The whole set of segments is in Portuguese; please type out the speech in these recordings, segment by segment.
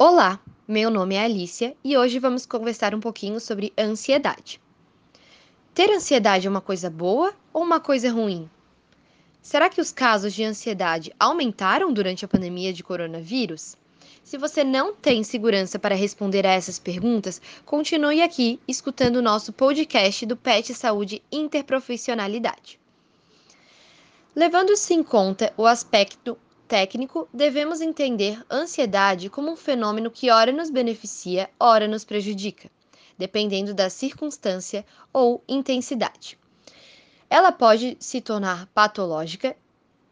Olá, meu nome é Alicia e hoje vamos conversar um pouquinho sobre ansiedade. Ter ansiedade é uma coisa boa ou uma coisa ruim? Será que os casos de ansiedade aumentaram durante a pandemia de coronavírus? Se você não tem segurança para responder a essas perguntas, continue aqui escutando o nosso podcast do PET Saúde Interprofissionalidade. Levando-se em conta o aspecto técnico, devemos entender ansiedade como um fenômeno que ora nos beneficia, ora nos prejudica, dependendo da circunstância ou intensidade. Ela pode se tornar patológica,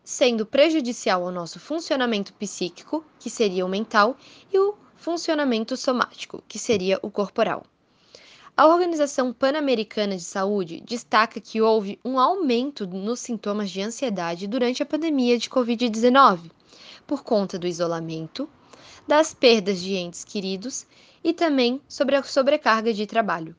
sendo prejudicial ao nosso funcionamento psíquico, que seria o mental, e o funcionamento somático, que seria o corporal. A Organização Pan-Americana de Saúde destaca que houve um aumento nos sintomas de ansiedade durante a pandemia de Covid-19, por conta do isolamento, das perdas de entes queridos e também sobre a sobrecarga de trabalho.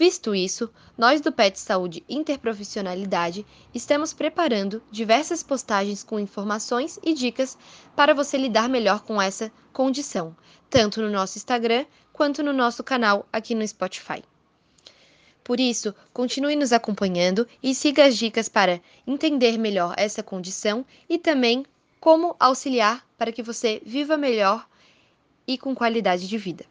Visto isso, nós do PET Saúde Interprofissionalidade estamos preparando diversas postagens com informações e dicas para você lidar melhor com essa condição, tanto no nosso Instagram quanto no nosso canal aqui no Spotify. Por isso, continue nos acompanhando e siga as dicas para entender melhor essa condição e também como auxiliar para que você viva melhor e com qualidade de vida.